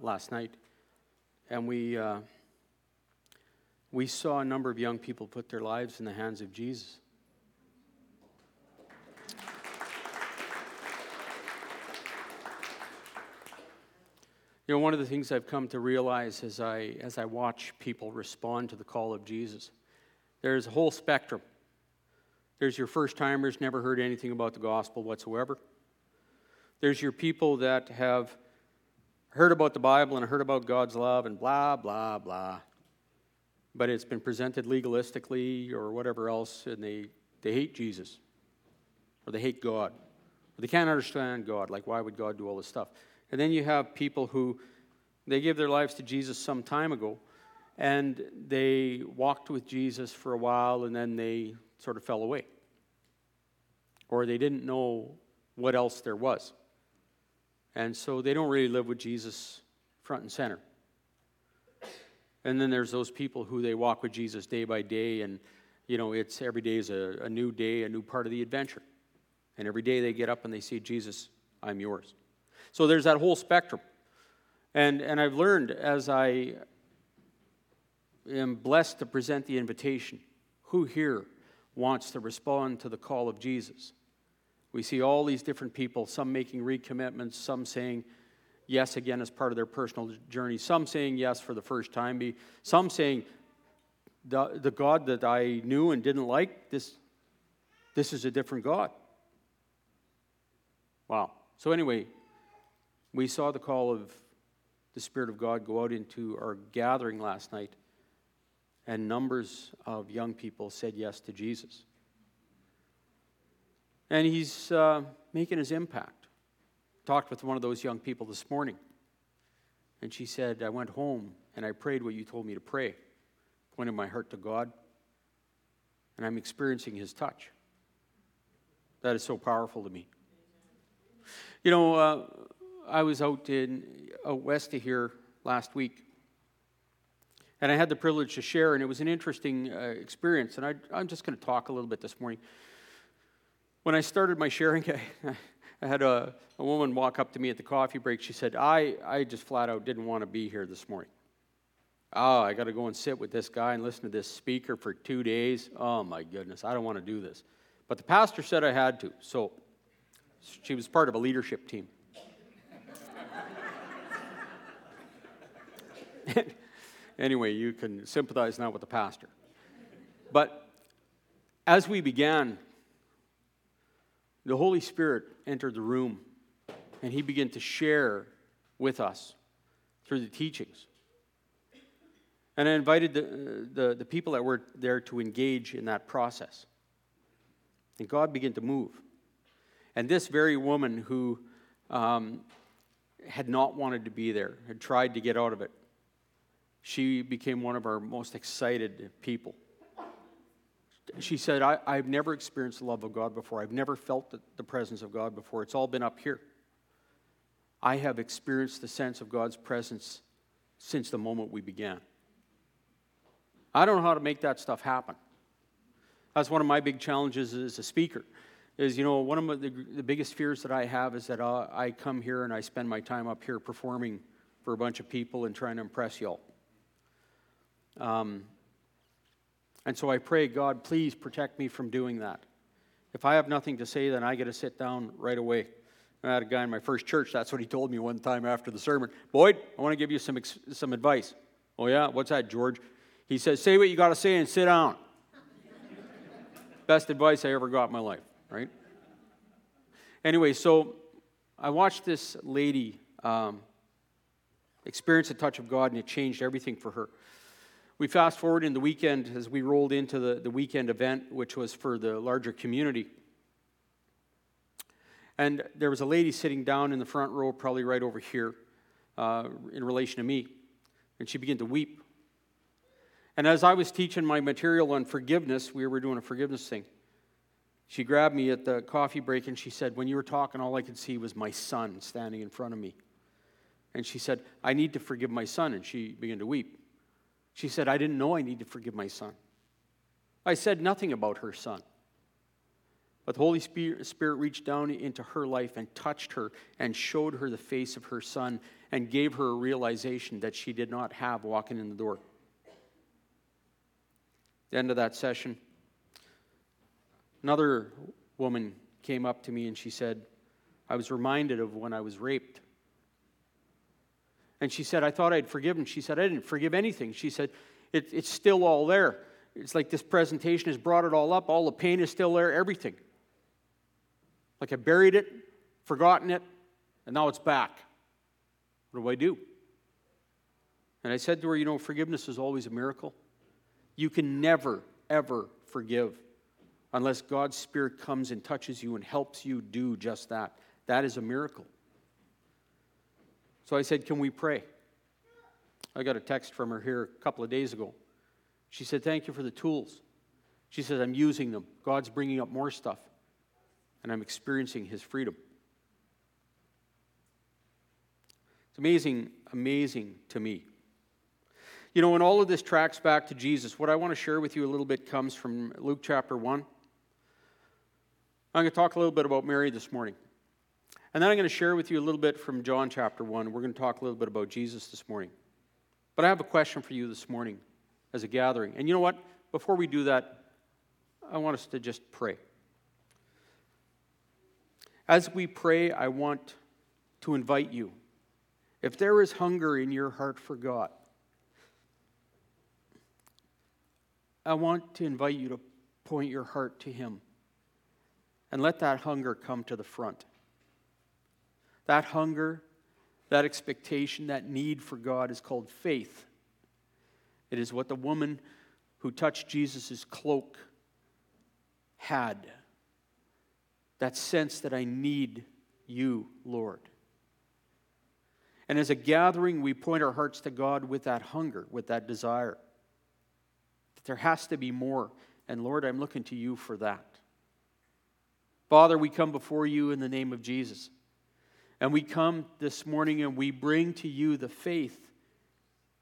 last night, and we, uh, we saw a number of young people put their lives in the hands of Jesus. You know, one of the things I've come to realize as I, as I watch people respond to the call of Jesus, there's a whole spectrum. There's your first timers, never heard anything about the gospel whatsoever. There's your people that have heard about the Bible and heard about God's love and blah, blah, blah. But it's been presented legalistically or whatever else, and they, they hate Jesus or they hate God. Or they can't understand God. Like, why would God do all this stuff? And then you have people who they gave their lives to Jesus some time ago and they walked with Jesus for a while and then they sort of fell away. Or they didn't know what else there was. And so they don't really live with Jesus front and center. And then there's those people who they walk with Jesus day by day, and you know, it's every day is a, a new day, a new part of the adventure. And every day they get up and they see Jesus, I'm yours. So there's that whole spectrum. And, and I've learned as I am blessed to present the invitation who here wants to respond to the call of Jesus? We see all these different people, some making recommitments, some saying yes again as part of their personal journey, some saying yes for the first time, some saying, the, the God that I knew and didn't like, this, this is a different God. Wow. So, anyway, we saw the call of the Spirit of God go out into our gathering last night, and numbers of young people said yes to Jesus. And he's uh, making his impact. Talked with one of those young people this morning, and she said, I went home and I prayed what you told me to pray, pointed my heart to God, and I'm experiencing his touch. That is so powerful to me. You know, uh, I was out in out west of here last week, and I had the privilege to share, and it was an interesting uh, experience. And I, I'm just going to talk a little bit this morning. When I started my sharing, I, I had a, a woman walk up to me at the coffee break. She said, I, I just flat out didn't want to be here this morning. Oh, I got to go and sit with this guy and listen to this speaker for two days. Oh, my goodness, I don't want to do this. But the pastor said I had to, so she was part of a leadership team. anyway, you can sympathize now with the pastor. But as we began, the Holy Spirit entered the room and he began to share with us through the teachings. And I invited the, the, the, people that were there to engage in that process. And God began to move. And this very woman who um, had not wanted to be there, had tried to get out of it, she became one of our most excited people. She said, I, have never experienced the love of God before. I've never felt the, the presence of God before. It's all been up here. I have experienced the sense of God's presence since the moment we began. I don't know how to make that stuff happen. That's one of my big challenges as a speaker. Is, you know, one of the, the biggest fears that I have is that uh, I come here and I spend my time up here performing for a bunch of people and trying to impress y'all. Um, and so I pray, God, please protect me from doing that. If I have nothing to say, then I get to sit down right away. I had a guy in my first church, that's what he told me one time after the sermon. Boyd, I want to give you some, some advice. Oh, yeah? What's that, George? He says, Say what you got to say and sit down. Best advice I ever got in my life, right? Anyway, so I watched this lady um, experience a touch of God, and it changed everything for her. We fast forward in the weekend as we rolled into the, the weekend event, which was for the larger community. And there was a lady sitting down in the front row, probably right over here, uh, in relation to me. And she began to weep. And as I was teaching my material on forgiveness, we were doing a forgiveness thing. She grabbed me at the coffee break and she said, When you were talking, all I could see was my son standing in front of me. And she said, I need to forgive my son. And she began to weep. She said, I didn't know I need to forgive my son. I said nothing about her son. But the Holy Spirit reached down into her life and touched her and showed her the face of her son and gave her a realization that she did not have walking in the door. The end of that session, another woman came up to me and she said, I was reminded of when I was raped. And she said, I thought I'd forgiven. She said, I didn't forgive anything. She said, it, It's still all there. It's like this presentation has brought it all up. All the pain is still there, everything. Like I buried it, forgotten it, and now it's back. What do I do? And I said to her, You know, forgiveness is always a miracle. You can never, ever forgive unless God's Spirit comes and touches you and helps you do just that. That is a miracle. So I said, Can we pray? I got a text from her here a couple of days ago. She said, Thank you for the tools. She said, I'm using them. God's bringing up more stuff, and I'm experiencing His freedom. It's amazing, amazing to me. You know, when all of this tracks back to Jesus, what I want to share with you a little bit comes from Luke chapter 1. I'm going to talk a little bit about Mary this morning. And then I'm going to share with you a little bit from John chapter 1. We're going to talk a little bit about Jesus this morning. But I have a question for you this morning as a gathering. And you know what? Before we do that, I want us to just pray. As we pray, I want to invite you. If there is hunger in your heart for God, I want to invite you to point your heart to Him and let that hunger come to the front. That hunger, that expectation, that need for God is called faith. It is what the woman who touched Jesus' cloak had. That sense that I need you, Lord. And as a gathering, we point our hearts to God with that hunger, with that desire. That There has to be more. And Lord, I'm looking to you for that. Father, we come before you in the name of Jesus. And we come this morning and we bring to you the faith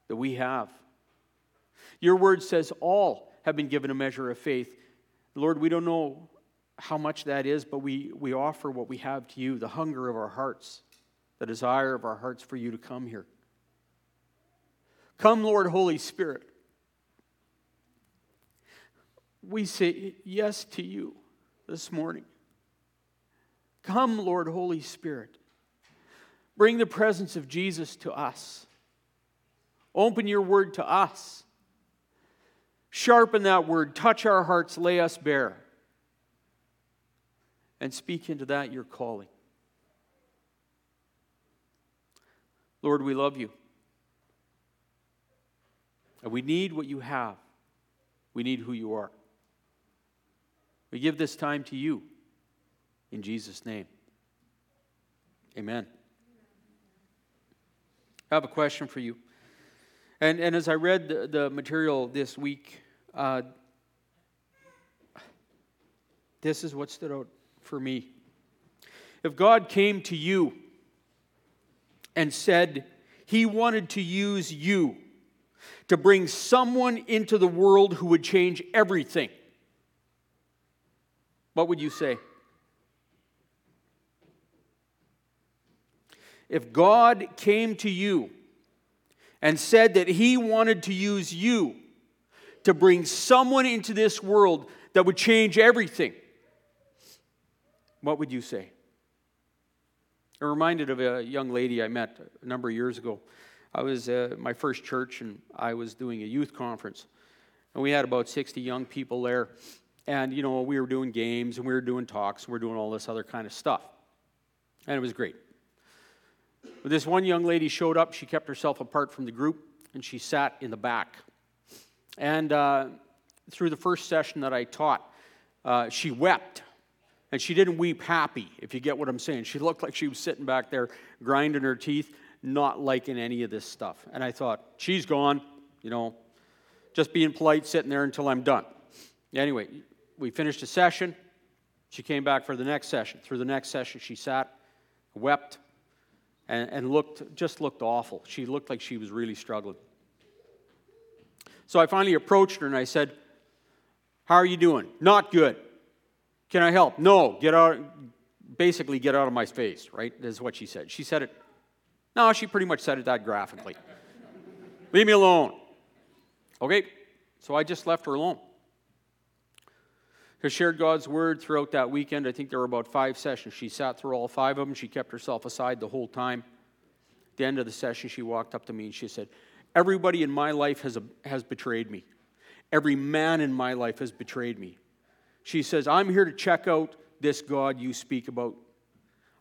that we have. Your word says all have been given a measure of faith. Lord, we don't know how much that is, but we, we offer what we have to you the hunger of our hearts, the desire of our hearts for you to come here. Come, Lord, Holy Spirit we say yes to you this morning. Come, Lord Holy Spirit. Bring the presence of Jesus to us. Open your word to us. Sharpen that word. Touch our hearts. Lay us bare. And speak into that your calling. Lord, we love you. And we need what you have. We need who you are. We give this time to you in Jesus' name. Amen. I have a question for you. And, and as I read the, the material this week, uh, this is what stood out for me. If God came to you and said he wanted to use you to bring someone into the world who would change everything, what would you say? If God came to you and said that He wanted to use you to bring someone into this world that would change everything, what would you say? I'm reminded of a young lady I met a number of years ago. I was at my first church and I was doing a youth conference. And we had about 60 young people there. And, you know, we were doing games and we were doing talks and we were doing all this other kind of stuff. And it was great. But this one young lady showed up. She kept herself apart from the group and she sat in the back. And uh, through the first session that I taught, uh, she wept. And she didn't weep happy, if you get what I'm saying. She looked like she was sitting back there grinding her teeth, not liking any of this stuff. And I thought, she's gone, you know, just being polite, sitting there until I'm done. Anyway, we finished a session. She came back for the next session. Through the next session, she sat, wept, and, and looked, just looked awful. She looked like she was really struggling. So I finally approached her and I said, How are you doing? Not good. Can I help? No, get out, basically, get out of my face, right? Is what she said. She said it, no, she pretty much said it that graphically. Leave me alone. Okay, so I just left her alone. She shared God's word throughout that weekend. I think there were about five sessions. She sat through all five of them. She kept herself aside the whole time. At the end of the session, she walked up to me and she said, Everybody in my life has, a, has betrayed me. Every man in my life has betrayed me. She says, I'm here to check out this God you speak about.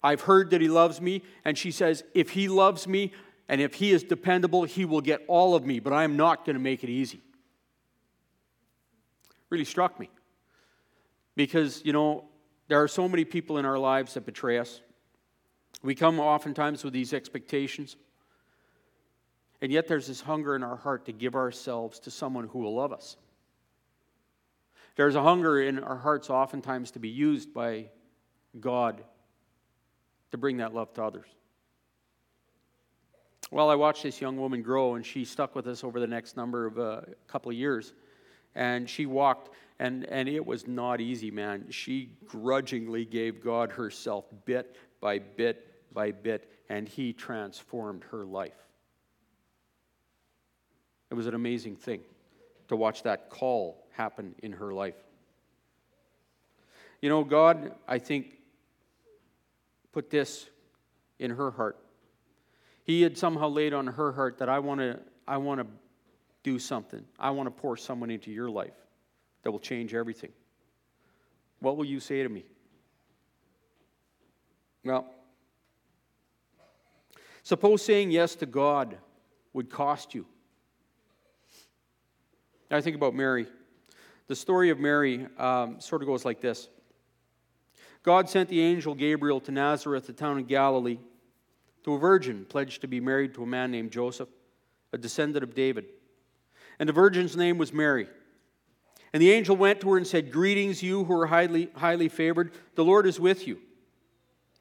I've heard that he loves me, and she says, if he loves me and if he is dependable, he will get all of me, but I'm not going to make it easy. Really struck me. Because, you know, there are so many people in our lives that betray us. We come oftentimes with these expectations. And yet there's this hunger in our heart to give ourselves to someone who will love us. There's a hunger in our hearts oftentimes to be used by God to bring that love to others. Well, I watched this young woman grow, and she stuck with us over the next number of a uh, couple of years. And she walked, and, and it was not easy, man. She grudgingly gave God herself bit by bit by bit, and He transformed her life. It was an amazing thing to watch that call happen in her life. You know, God, I think, put this in her heart. He had somehow laid on her heart that I want to I want to do something. I want to pour someone into your life that will change everything. What will you say to me? Well, suppose saying yes to God would cost you. I think about Mary. The story of Mary um, sort of goes like this God sent the angel Gabriel to Nazareth, the town in Galilee, to a virgin pledged to be married to a man named Joseph, a descendant of David. And the virgin's name was Mary. And the angel went to her and said, Greetings, you who are highly, highly favored. The Lord is with you.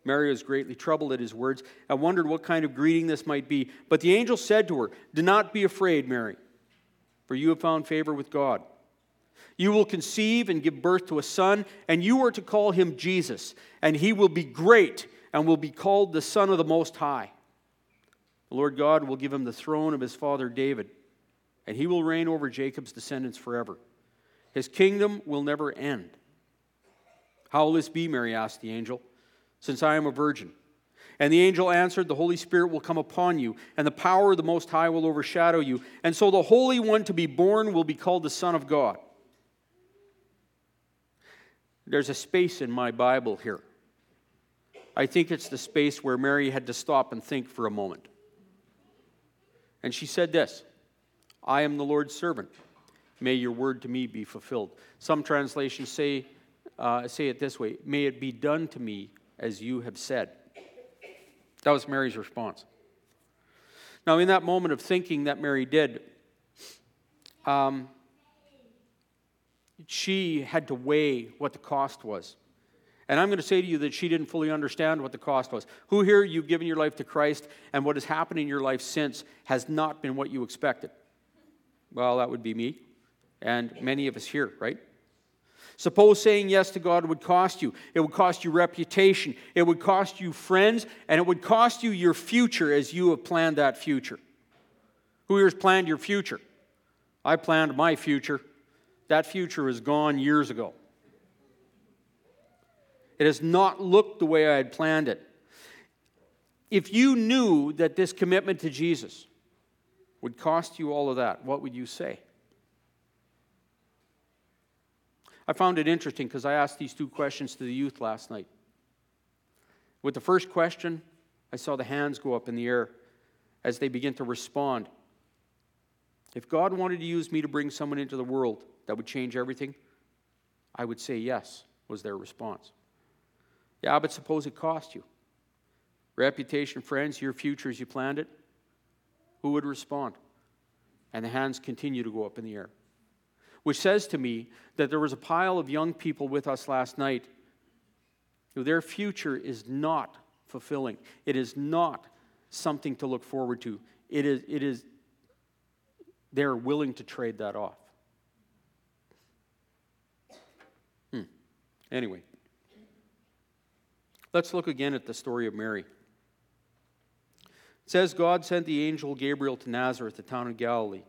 Mary was greatly troubled at his words and wondered what kind of greeting this might be. But the angel said to her, Do not be afraid, Mary for you have found favor with God. You will conceive and give birth to a son, and you are to call him Jesus, and he will be great and will be called the Son of the Most High. The Lord God will give him the throne of his father David, and he will reign over Jacob's descendants forever. His kingdom will never end. How will this be, Mary asked the angel, since I am a virgin? And the angel answered, The Holy Spirit will come upon you, and the power of the Most High will overshadow you. And so the Holy One to be born will be called the Son of God. There's a space in my Bible here. I think it's the space where Mary had to stop and think for a moment. And she said this I am the Lord's servant. May your word to me be fulfilled. Some translations say, uh, say it this way May it be done to me as you have said. That was Mary's response. Now, in that moment of thinking that Mary did, um, she had to weigh what the cost was. And I'm going to say to you that she didn't fully understand what the cost was. Who here, you've given your life to Christ, and what has happened in your life since has not been what you expected? Well, that would be me, and many of us here, right? Suppose saying yes to God would cost you. It would cost you reputation. It would cost you friends, and it would cost you your future as you have planned that future. Who here has planned your future? I planned my future. That future is gone years ago. It has not looked the way I had planned it. If you knew that this commitment to Jesus would cost you all of that, what would you say? I found it interesting because I asked these two questions to the youth last night. With the first question, I saw the hands go up in the air as they begin to respond. If God wanted to use me to bring someone into the world that would change everything, I would say yes, was their response. Yeah, but suppose it cost you. Reputation, friends, your future as you planned it. Who would respond? And the hands continue to go up in the air which says to me that there was a pile of young people with us last night their future is not fulfilling. It is not something to look forward to. It is, it is they're willing to trade that off. Hmm. Anyway, Let's look again at the story of Mary. It says God sent the angel Gabriel to Nazareth, the town of Galilee,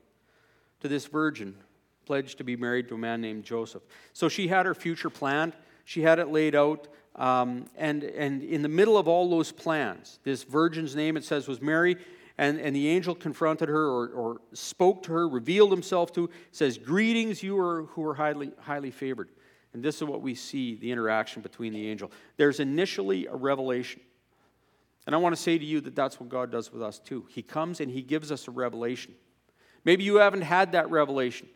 to this virgin pledged to be married to a man named Joseph. So she had her future planned, she had it laid out. Um, and, and in the middle of all those plans, this virgin's name, it says, was Mary. And, and the angel confronted her or, or spoke to her, revealed himself to, says, Greetings, you are, who are highly, highly favored. And this is what we see the interaction between the angel. There's initially a revelation. And I want to say to you that that's what God does with us too. He comes and He gives us a revelation. Maybe you haven't had that revelation.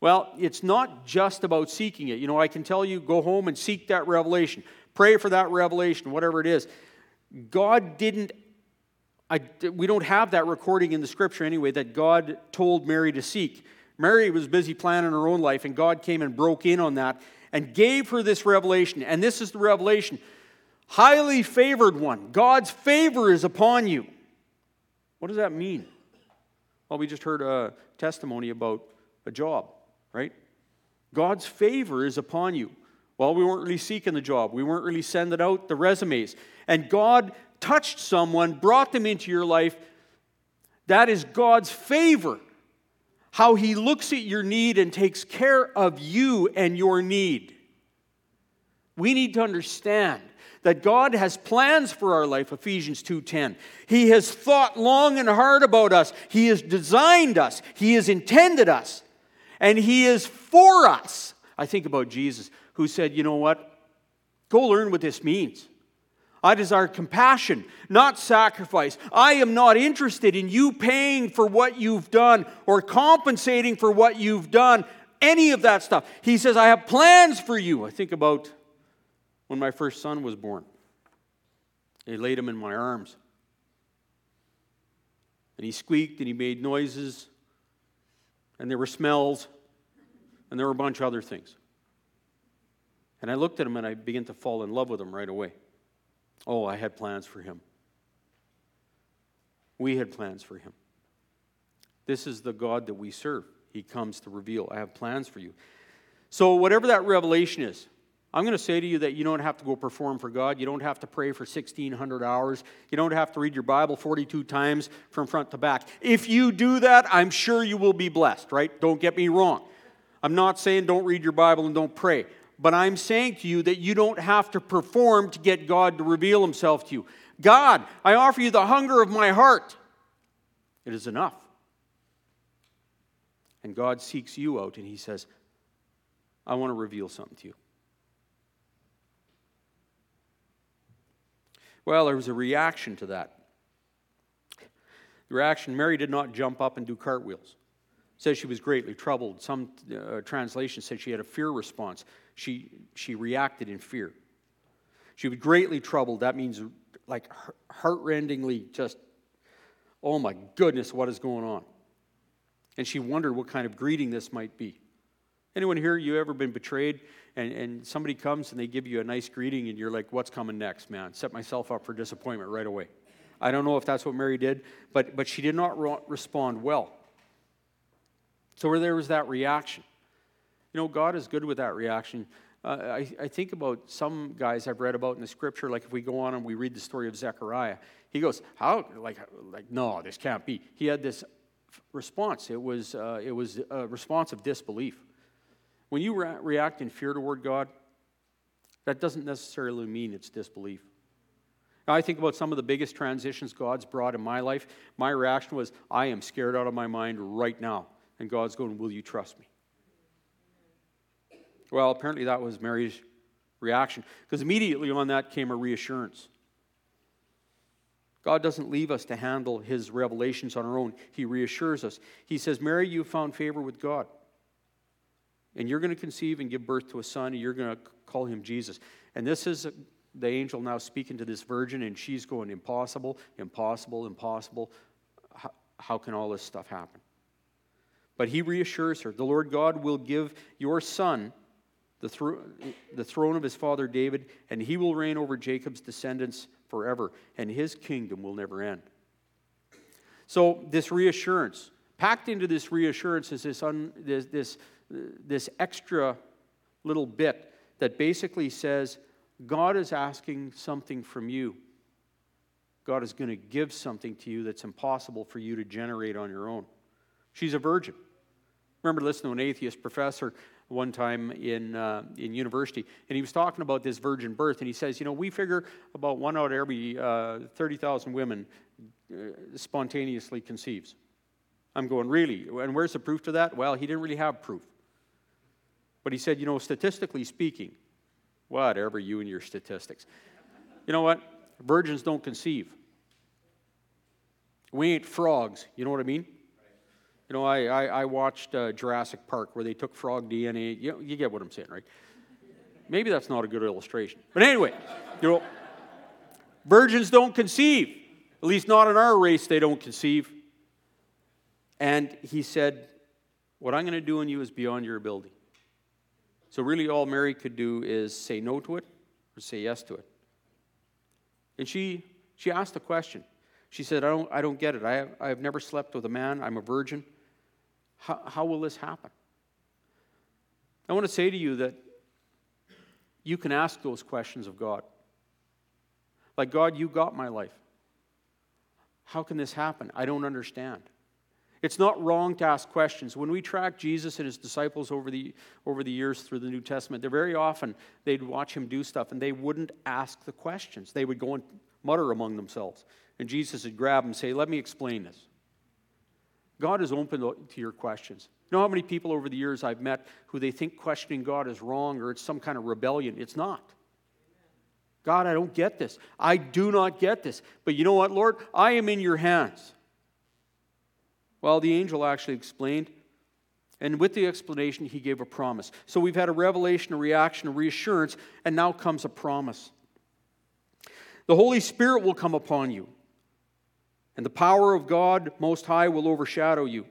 Well, it's not just about seeking it. You know, I can tell you go home and seek that revelation, pray for that revelation, whatever it is. God didn't, I, we don't have that recording in the scripture anyway that God told Mary to seek. Mary was busy planning her own life, and God came and broke in on that and gave her this revelation. And this is the revelation highly favored one. God's favor is upon you. What does that mean? Well, we just heard a testimony about a job, right? God's favor is upon you. Well, we weren't really seeking the job, we weren't really sending out the resumes. And God touched someone, brought them into your life. That is God's favor. How He looks at your need and takes care of you and your need. We need to understand that God has plans for our life, Ephesians 2:10. He has thought long and hard about us. He has designed us. He has intended us. And he is for us. I think about Jesus who said, "You know what? Go learn what this means. I desire compassion, not sacrifice. I am not interested in you paying for what you've done or compensating for what you've done, any of that stuff. He says, I have plans for you. I think about when my first son was born. They laid him in my arms. And he squeaked and he made noises, and there were smells, and there were a bunch of other things. And I looked at him and I began to fall in love with him right away. Oh, I had plans for him. We had plans for him. This is the God that we serve. He comes to reveal, I have plans for you. So, whatever that revelation is, I'm going to say to you that you don't have to go perform for God. You don't have to pray for 1,600 hours. You don't have to read your Bible 42 times from front to back. If you do that, I'm sure you will be blessed, right? Don't get me wrong. I'm not saying don't read your Bible and don't pray, but I'm saying to you that you don't have to perform to get God to reveal himself to you. God, I offer you the hunger of my heart. It is enough. And God seeks you out and he says, I want to reveal something to you. Well, there was a reaction to that. The reaction Mary did not jump up and do cartwheels. It says she was greatly troubled. Some uh, translations said she had a fear response. She, she reacted in fear. She was greatly troubled. That means like heartrendingly just, oh my goodness, what is going on? And she wondered what kind of greeting this might be. Anyone here, you ever been betrayed and, and somebody comes and they give you a nice greeting and you're like, what's coming next, man? Set myself up for disappointment right away. I don't know if that's what Mary did, but, but she did not re- respond well. So where there was that reaction. You know, God is good with that reaction. Uh, I, I think about some guys I've read about in the scripture, like if we go on and we read the story of Zechariah, he goes, How? Like, like no, this can't be. He had this response. It was, uh, it was a response of disbelief. When you re- react in fear toward God, that doesn't necessarily mean it's disbelief. Now, I think about some of the biggest transitions God's brought in my life. My reaction was, I am scared out of my mind right now. And God's going, Will you trust me? Well, apparently that was Mary's reaction, because immediately on that came a reassurance. God doesn't leave us to handle his revelations on our own, he reassures us. He says, Mary, you found favor with God. And you're going to conceive and give birth to a son, and you're going to call him Jesus. And this is uh, the angel now speaking to this virgin, and she's going, Impossible, impossible, impossible. How, how can all this stuff happen? But he reassures her the Lord God will give your son the, thro- the throne of his father David, and he will reign over Jacob's descendants forever, and his kingdom will never end. So, this reassurance, packed into this reassurance is this, un, this, this this extra little bit that basically says God is asking something from you. God is going to give something to you that's impossible for you to generate on your own. She's a virgin. remember listening to an atheist professor one time in, uh, in university, and he was talking about this virgin birth, and he says, You know, we figure about one out of every uh, 30,000 women uh, spontaneously conceives. I'm going, Really? And where's the proof to that? Well, he didn't really have proof. But he said, You know, statistically speaking, whatever, you and your statistics. You know what? Virgins don't conceive. We ain't frogs. You know what I mean? You know, I, I, I watched uh, Jurassic Park where they took frog DNA. You, you get what I'm saying, right? Maybe that's not a good illustration. But anyway, you know, virgins don't conceive. At least not in our race, they don't conceive. And he said, What I'm going to do in you is beyond your ability. So, really, all Mary could do is say no to it or say yes to it. And she, she asked a question. She said, I don't, I don't get it. I have, I have never slept with a man. I'm a virgin. How, how will this happen? I want to say to you that you can ask those questions of God. Like, God, you got my life. How can this happen? I don't understand. It's not wrong to ask questions. When we track Jesus and his disciples over the, over the years through the New Testament, they're very often they'd watch him do stuff and they wouldn't ask the questions. They would go and mutter among themselves. And Jesus would grab them and say, Let me explain this. God is open to your questions. You know how many people over the years I've met who they think questioning God is wrong or it's some kind of rebellion? It's not. God, I don't get this. I do not get this. But you know what, Lord? I am in your hands. Well, the angel actually explained, and with the explanation, he gave a promise. So we've had a revelation, a reaction, a reassurance, and now comes a promise. The Holy Spirit will come upon you and the power of God Most High will overshadow you.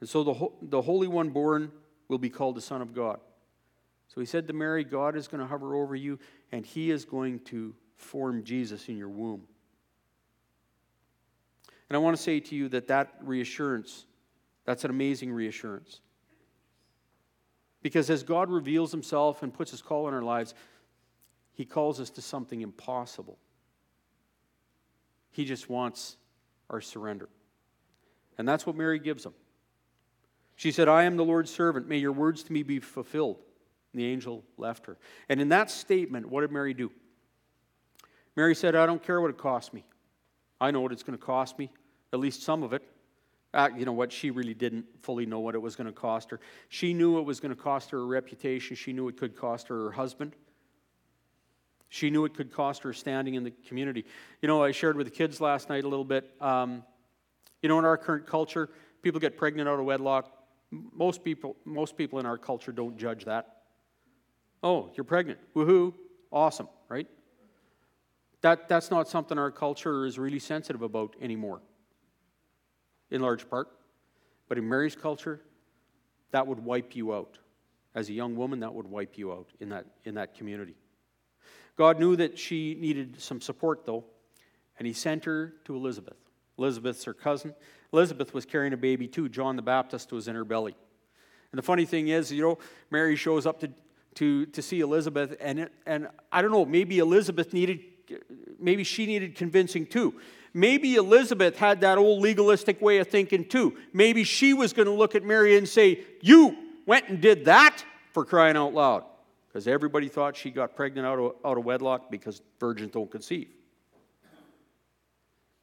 And so the, the Holy One born will be called the Son of God. So he said to Mary, God is going to hover over you, and he is going to form Jesus in your womb. And I want to say to you that that reassurance, that's an amazing reassurance. Because as God reveals himself and puts his call in our lives, he calls us to something impossible. He just wants our surrender. And that's what Mary gives him. She said, I am the Lord's servant. May your words to me be fulfilled. And the angel left her. And in that statement, what did Mary do? Mary said, I don't care what it costs me. I know what it's going to cost me, at least some of it. Uh, you know what? She really didn't fully know what it was going to cost her. She knew it was going to cost her her reputation. She knew it could cost her her husband. She knew it could cost her standing in the community. You know, I shared with the kids last night a little bit. Um, you know, in our current culture, people get pregnant out of wedlock. Most people, most people in our culture don't judge that. Oh, you're pregnant. Woohoo. Awesome? That, that's not something our culture is really sensitive about anymore, in large part. But in Mary's culture, that would wipe you out. As a young woman, that would wipe you out in that, in that community. God knew that she needed some support, though, and he sent her to Elizabeth. Elizabeth's her cousin. Elizabeth was carrying a baby, too. John the Baptist was in her belly. And the funny thing is, you know, Mary shows up to, to, to see Elizabeth, and, it, and I don't know, maybe Elizabeth needed, maybe she needed convincing, too. Maybe Elizabeth had that old legalistic way of thinking, too. Maybe she was going to look at Mary and say, You went and did that for crying out loud because everybody thought she got pregnant out of, out of wedlock because virgins don't conceive.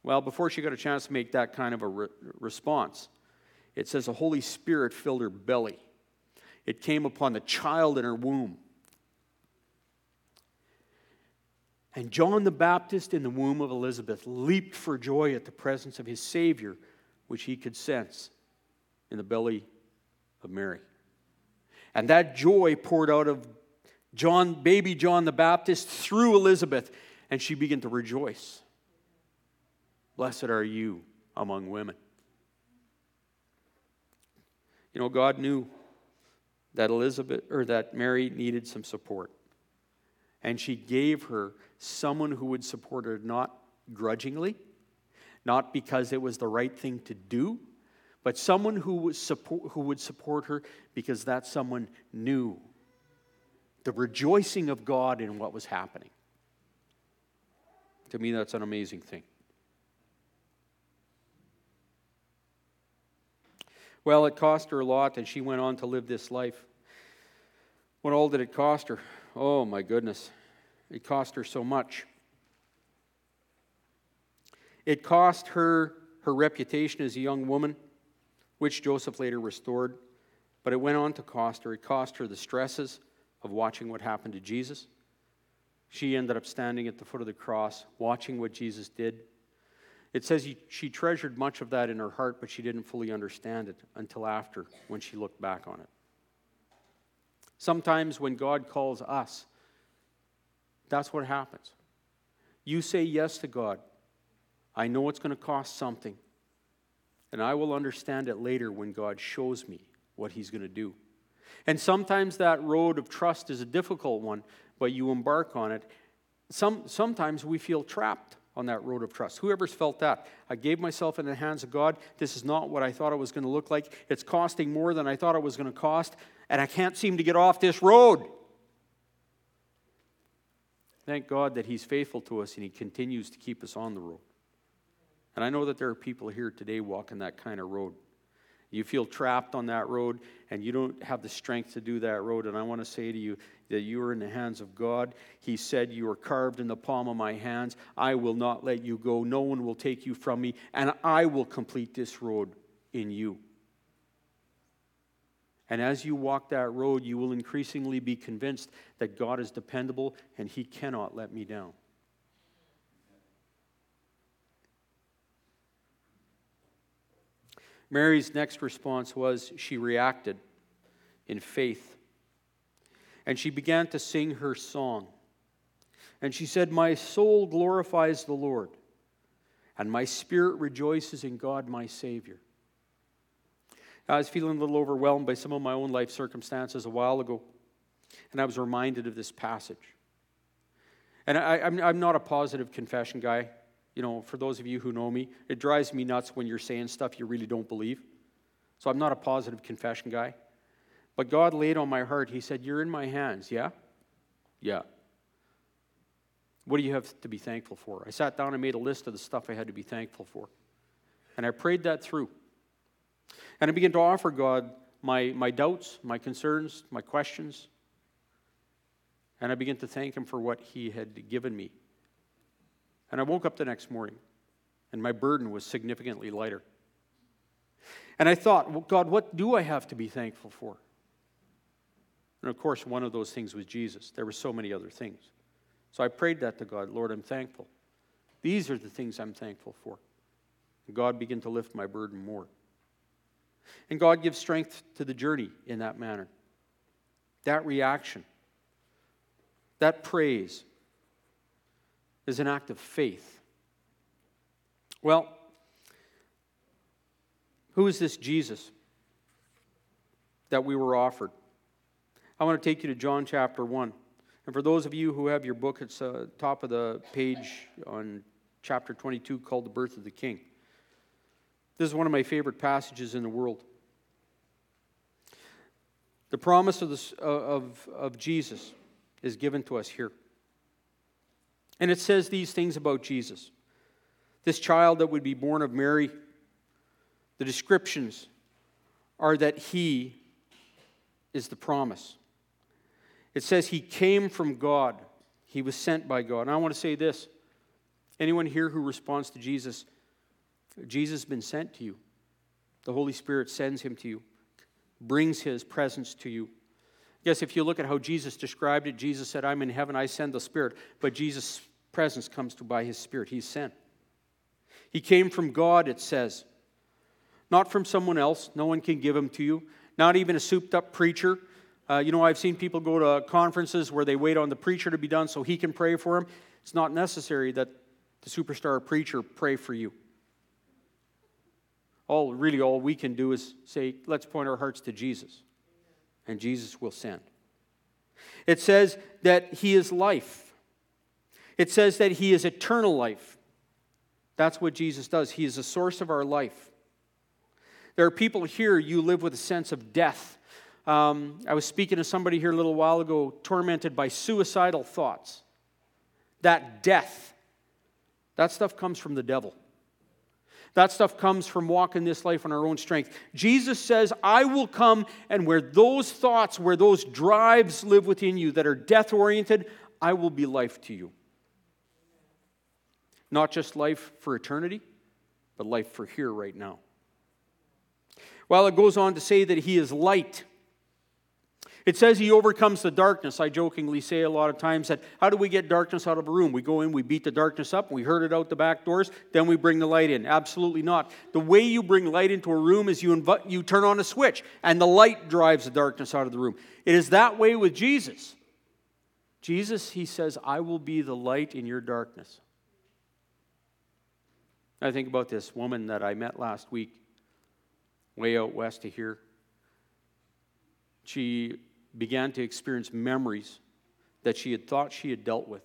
Well, before she got a chance to make that kind of a re- response, it says the Holy Spirit filled her belly. It came upon the child in her womb. And John the Baptist in the womb of Elizabeth leaped for joy at the presence of his Savior, which he could sense in the belly of Mary. And that joy poured out of John, baby John the Baptist through Elizabeth, and she began to rejoice. Blessed are you among women. You know, God knew that Elizabeth or that Mary needed some support. And she gave her someone who would support her not grudgingly, not because it was the right thing to do, but someone who would support, who would support her because that someone knew the rejoicing of God in what was happening. To me, that's an amazing thing. Well, it cost her a lot, and she went on to live this life. What all did it cost her? Oh, my goodness. It cost her so much. It cost her her reputation as a young woman, which Joseph later restored, but it went on to cost her. It cost her the stresses of watching what happened to Jesus. She ended up standing at the foot of the cross, watching what Jesus did. It says he, she treasured much of that in her heart, but she didn't fully understand it until after, when she looked back on it. Sometimes when God calls us, that's what happens. You say yes to God. I know it's going to cost something, and I will understand it later when God shows me what He's going to do. And sometimes that road of trust is a difficult one, but you embark on it. Some, sometimes we feel trapped on that road of trust. Whoever's felt that? I gave myself in the hands of God. This is not what I thought it was going to look like. It's costing more than I thought it was going to cost, and I can't seem to get off this road. Thank God that He's faithful to us and He continues to keep us on the road. And I know that there are people here today walking that kind of road. You feel trapped on that road and you don't have the strength to do that road. And I want to say to you that you are in the hands of God. He said, You are carved in the palm of my hands. I will not let you go. No one will take you from me. And I will complete this road in you. And as you walk that road, you will increasingly be convinced that God is dependable and He cannot let me down. Mary's next response was she reacted in faith. And she began to sing her song. And she said, My soul glorifies the Lord, and my spirit rejoices in God my Savior. I was feeling a little overwhelmed by some of my own life circumstances a while ago, and I was reminded of this passage. And I, am not a positive confession guy you know, for those of you who know me, it drives me nuts when you're saying stuff you really don't believe. So I'm not a positive confession guy. But God laid on my heart, He said, You're in my hands, yeah? Yeah. What do you have to be thankful for? I sat down and made a list of the stuff I had to be thankful for. And I prayed that through. And I began to offer God my, my doubts, my concerns, my questions. And I began to thank Him for what He had given me and I woke up the next morning, and my burden was significantly lighter. And I thought, well, God, what do I have to be thankful for? And of course, one of those things was Jesus. There were so many other things. So I prayed that to God Lord, I'm thankful. These are the things I'm thankful for. And God began to lift my burden more. And God gives strength to the journey in that manner. That reaction, that praise, is an act of faith. Well, who is this Jesus that we were offered? I want to take you to John chapter 1. And for those of you who have your book, it's uh, top of the page on chapter 22 called The Birth of the King. This is one of my favorite passages in the world. The promise of, this, uh, of, of Jesus is given to us here. And it says these things about Jesus this child that would be born of Mary, the descriptions are that he is the promise. It says he came from God, he was sent by God. And I want to say this anyone here who responds to Jesus, Jesus has been sent to you. The Holy Spirit sends him to you, brings his presence to you. Yes, if you look at how Jesus described it, Jesus said, I'm in heaven, I send the Spirit. But Jesus presence comes to by his Spirit. He's sent. He came from God, it says, not from someone else. No one can give him to you, not even a souped up preacher. Uh, you know, I've seen people go to conferences where they wait on the preacher to be done so he can pray for them. It's not necessary that the superstar preacher pray for you. All really all we can do is say, let's point our hearts to Jesus, and Jesus will send. It says that he is life. It says that He is eternal life. That's what Jesus does. He is the source of our life. There are people here, you live with a sense of death. Um, I was speaking to somebody here a little while ago, tormented by suicidal thoughts. That death, that stuff comes from the devil. That stuff comes from walking this life on our own strength. Jesus says, I will come, and where those thoughts, where those drives live within you that are death oriented, I will be life to you. Not just life for eternity, but life for here right now. Well, it goes on to say that He is light. It says he overcomes the darkness. I jokingly say a lot of times that how do we get darkness out of a room? We go in, we beat the darkness up, we herd it out the back doors, then we bring the light in. Absolutely not. The way you bring light into a room is you, invite, you turn on a switch, and the light drives the darkness out of the room. It is that way with Jesus. Jesus, he says, I will be the light in your darkness. I think about this woman that I met last week, way out west of here. She began to experience memories that she had thought she had dealt with.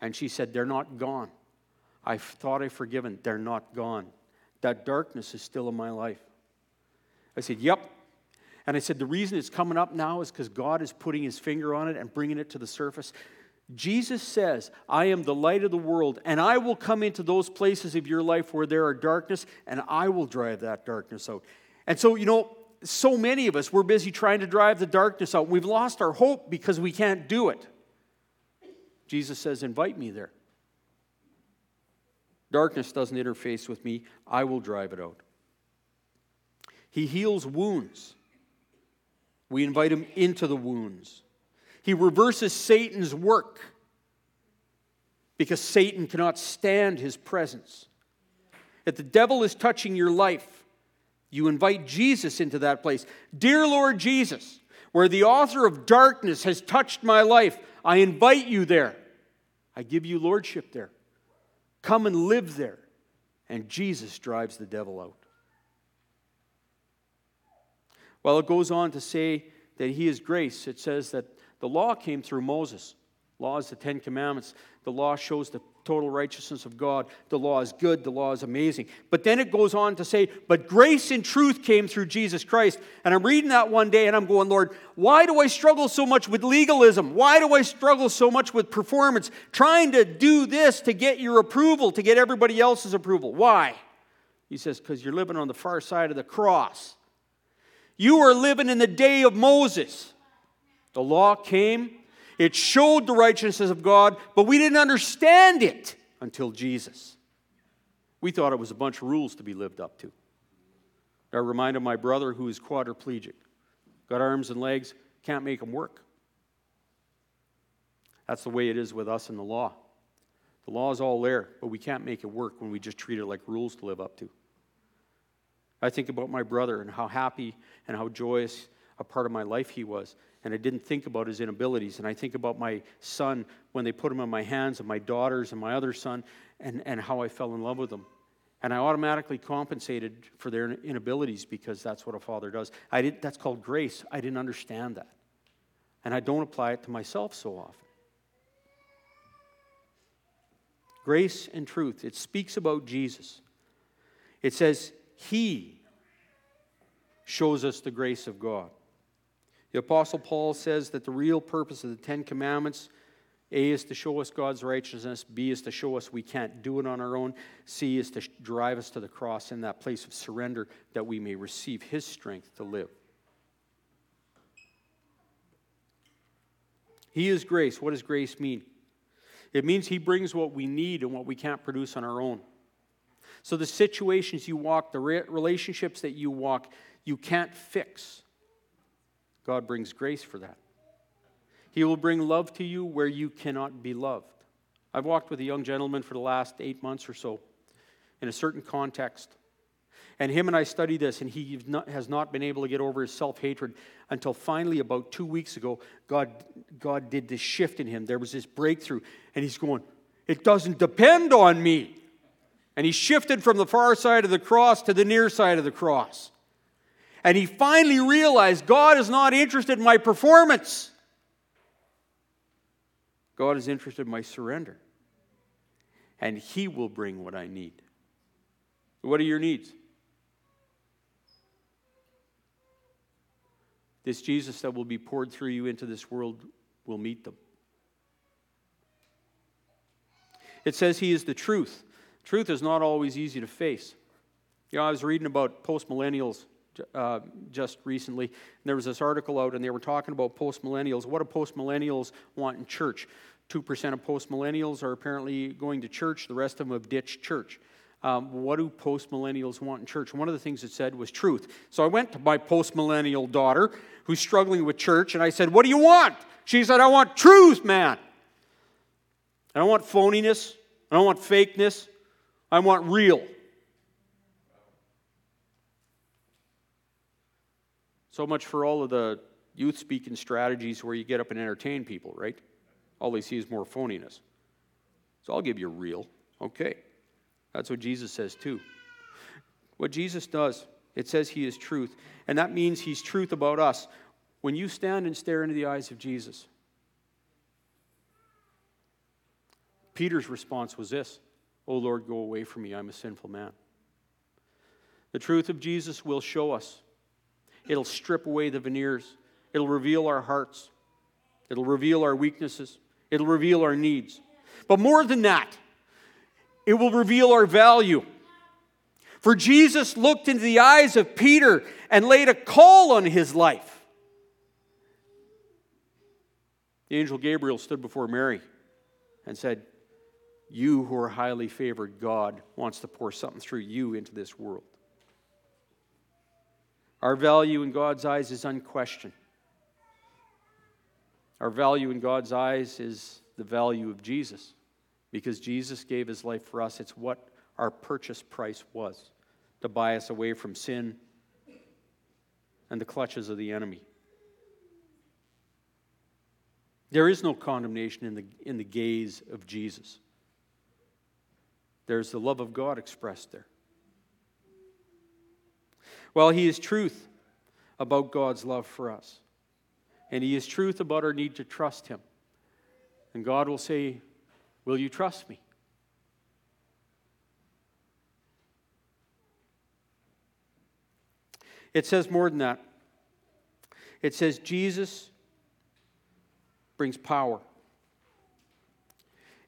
And she said, They're not gone. I thought I'd forgiven. They're not gone. That darkness is still in my life. I said, Yep. And I said, The reason it's coming up now is because God is putting his finger on it and bringing it to the surface. Jesus says, I am the light of the world, and I will come into those places of your life where there are darkness, and I will drive that darkness out. And so, you know, so many of us, we're busy trying to drive the darkness out. We've lost our hope because we can't do it. Jesus says, Invite me there. Darkness doesn't interface with me, I will drive it out. He heals wounds. We invite him into the wounds. He reverses Satan's work because Satan cannot stand his presence. If the devil is touching your life, you invite Jesus into that place. Dear Lord Jesus, where the author of darkness has touched my life, I invite you there. I give you lordship there. Come and live there. And Jesus drives the devil out. Well, it goes on to say that he is grace. It says that the law came through Moses. Law is the Ten Commandments. The law shows the total righteousness of God. The law is good, the law is amazing. But then it goes on to say, but grace and truth came through Jesus Christ. And I'm reading that one day and I'm going, Lord, why do I struggle so much with legalism? Why do I struggle so much with performance? Trying to do this to get your approval, to get everybody else's approval. Why? He says, because you're living on the far side of the cross. You are living in the day of Moses. The law came, it showed the righteousness of God, but we didn't understand it until Jesus. We thought it was a bunch of rules to be lived up to. I reminded my brother who is quadriplegic, got arms and legs, can't make them work. That's the way it is with us in the law. The law is all there, but we can't make it work when we just treat it like rules to live up to. I think about my brother and how happy and how joyous a part of my life he was and I didn't think about his inabilities. And I think about my son when they put him in my hands, and my daughters, and my other son, and, and how I fell in love with them. And I automatically compensated for their inabilities because that's what a father does. I did, that's called grace. I didn't understand that. And I don't apply it to myself so often. Grace and truth. It speaks about Jesus. It says, He shows us the grace of God. The Apostle Paul says that the real purpose of the Ten Commandments A is to show us God's righteousness, B is to show us we can't do it on our own, C is to drive us to the cross in that place of surrender that we may receive His strength to live. He is grace. What does grace mean? It means He brings what we need and what we can't produce on our own. So the situations you walk, the relationships that you walk, you can't fix. God brings grace for that. He will bring love to you where you cannot be loved. I've walked with a young gentleman for the last eight months or so in a certain context. And him and I study this, and he has not been able to get over his self hatred until finally, about two weeks ago, God, God did this shift in him. There was this breakthrough, and he's going, It doesn't depend on me. And he shifted from the far side of the cross to the near side of the cross. And he finally realized God is not interested in my performance. God is interested in my surrender. And he will bring what I need. What are your needs? This Jesus that will be poured through you into this world will meet them. It says he is the truth. Truth is not always easy to face. You know, I was reading about postmillennials uh, just recently, there was this article out, and they were talking about postmillennials. What do postmillennials want in church? 2% of postmillennials are apparently going to church, the rest of them have ditched church. Um, what do postmillennials want in church? One of the things it said was truth. So I went to my postmillennial daughter, who's struggling with church, and I said, What do you want? She said, I want truth, man. I don't want phoniness. I don't want fakeness. I want real. So much for all of the youth speaking strategies where you get up and entertain people, right? All they see is more phoniness. So I'll give you real. Okay. That's what Jesus says too. What Jesus does, it says he is truth. And that means he's truth about us. When you stand and stare into the eyes of Jesus, Peter's response was this Oh Lord, go away from me. I'm a sinful man. The truth of Jesus will show us, it'll strip away the veneers, it'll reveal our hearts, it'll reveal our weaknesses, it'll reveal our needs. But more than that, it will reveal our value. For Jesus looked into the eyes of Peter and laid a call on his life. The angel Gabriel stood before Mary and said, You who are highly favored, God wants to pour something through you into this world. Our value in God's eyes is unquestioned. Our value in God's eyes is the value of Jesus because Jesus gave his life for us. It's what our purchase price was to buy us away from sin and the clutches of the enemy. There is no condemnation in the, in the gaze of Jesus. There's the love of God expressed there. Well, He is truth about God's love for us, and He is truth about our need to trust Him. And God will say, Will you trust me? It says more than that. It says Jesus brings power.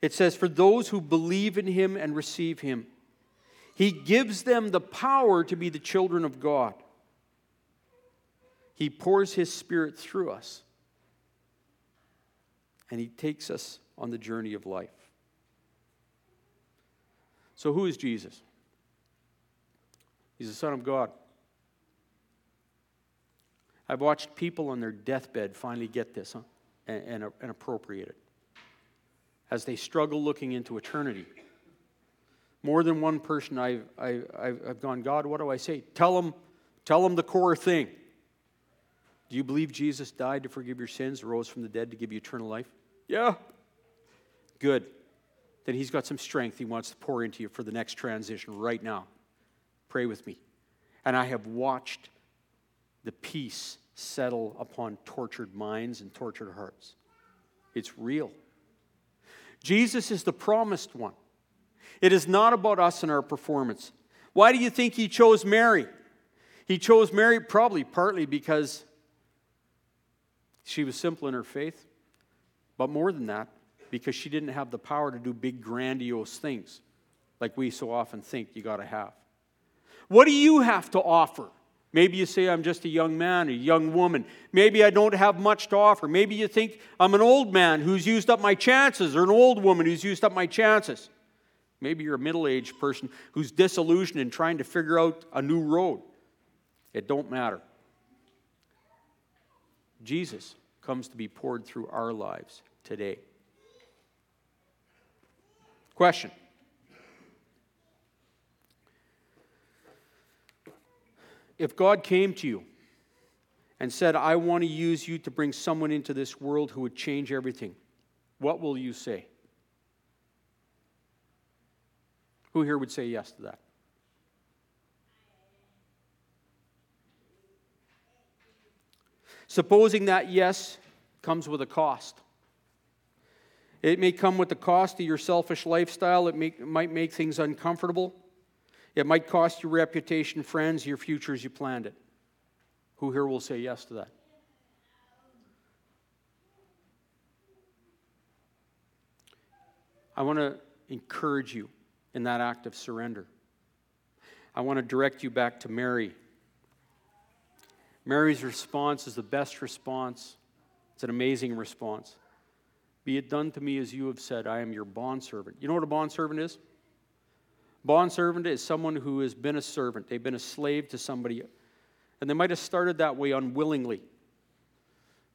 It says, For those who believe in him and receive him, he gives them the power to be the children of God. He pours his spirit through us, and he takes us on the journey of life. So, who is Jesus? He's the Son of God. I've watched people on their deathbed finally get this huh, and, and, and appropriate it as they struggle looking into eternity. More than one person I've, I've, I've gone, God, what do I say? Tell them, tell them the core thing. Do you believe Jesus died to forgive your sins, rose from the dead to give you eternal life? Yeah. Good then He's got some strength He wants to pour into you for the next transition right now. Pray with me. And I have watched the peace settle upon tortured minds and tortured hearts. It's real. Jesus is the promised one. It is not about us and our performance. Why do you think he chose Mary? He chose Mary probably partly because she was simple in her faith, but more than that, because she didn't have the power to do big, grandiose things like we so often think you got to have. What do you have to offer? Maybe you say, I'm just a young man, a young woman. Maybe I don't have much to offer. Maybe you think I'm an old man who's used up my chances, or an old woman who's used up my chances. Maybe you're a middle aged person who's disillusioned and trying to figure out a new road. It don't matter. Jesus comes to be poured through our lives today. Question If God came to you and said, I want to use you to bring someone into this world who would change everything, what will you say? Who here would say yes to that? Supposing that yes comes with a cost. It may come with the cost of your selfish lifestyle. It, may, it might make things uncomfortable. It might cost your reputation, friends, your future as you planned it. Who here will say yes to that? I want to encourage you in that act of surrender. I want to direct you back to Mary. Mary's response is the best response. It's an amazing response. Be it done to me as you have said, I am your bondservant. You know what a bondservant is? Bondservant is someone who has been a servant. They've been a slave to somebody. And they might have started that way unwillingly.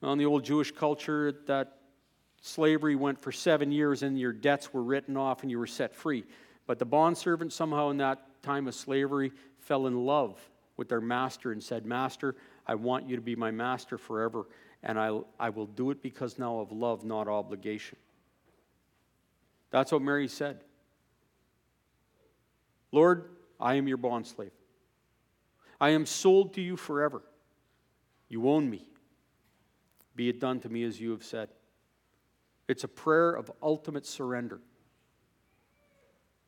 In the old Jewish culture, that slavery went for seven years and your debts were written off and you were set free. But the bondservant, somehow in that time of slavery, fell in love with their master and said, Master, I want you to be my master forever, and I, I will do it because now of love, not obligation. That's what Mary said. Lord, I am your bondslave. I am sold to you forever. You own me. Be it done to me as you have said. It's a prayer of ultimate surrender.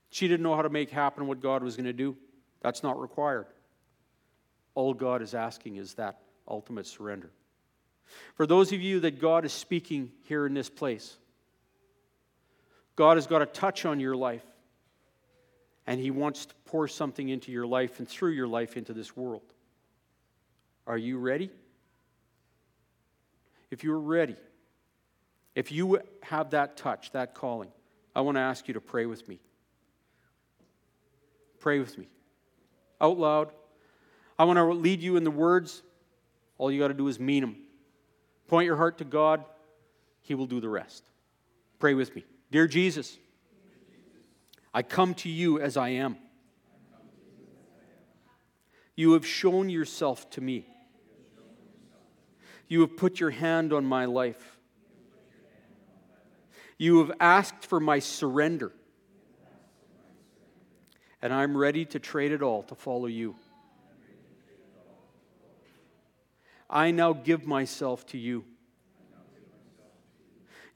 She didn't know how to make happen what God was going to do. That's not required. All God is asking is that ultimate surrender. For those of you that God is speaking here in this place, God has got a touch on your life, and He wants to pour something into your life and through your life into this world. Are you ready? If you're ready, if you have that touch, that calling, I want to ask you to pray with me. Pray with me. Out loud. I want to lead you in the words. All you got to do is mean them. Point your heart to God, He will do the rest. Pray with me. Dear Jesus, I come to you as I am. You have shown yourself to me. You have put your hand on my life. You have asked for my surrender. And I'm ready to trade it all to follow you. I now give myself to you.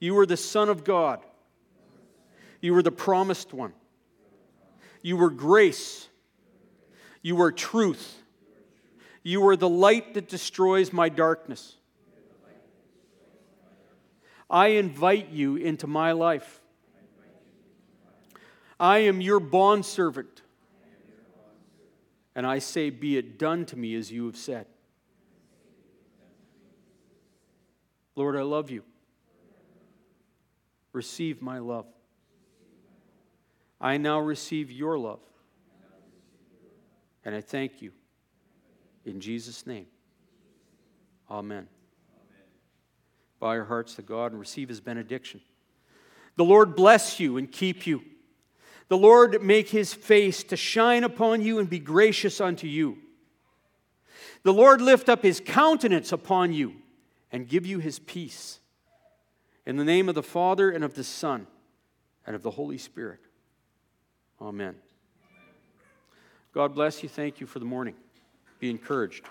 You are the Son of God. You are the promised one. You are grace. You are truth. You are the light that destroys my darkness. I invite you into my life. I am your bondservant. And I say, Be it done to me as you have said. Lord, I love you. Receive my love. I now receive your love. And I thank you. In Jesus' name. Amen. Bow your hearts to God and receive his benediction. The Lord bless you and keep you. The Lord make his face to shine upon you and be gracious unto you. The Lord lift up his countenance upon you and give you his peace. In the name of the Father, and of the Son, and of the Holy Spirit. Amen. God bless you. Thank you for the morning. Be encouraged.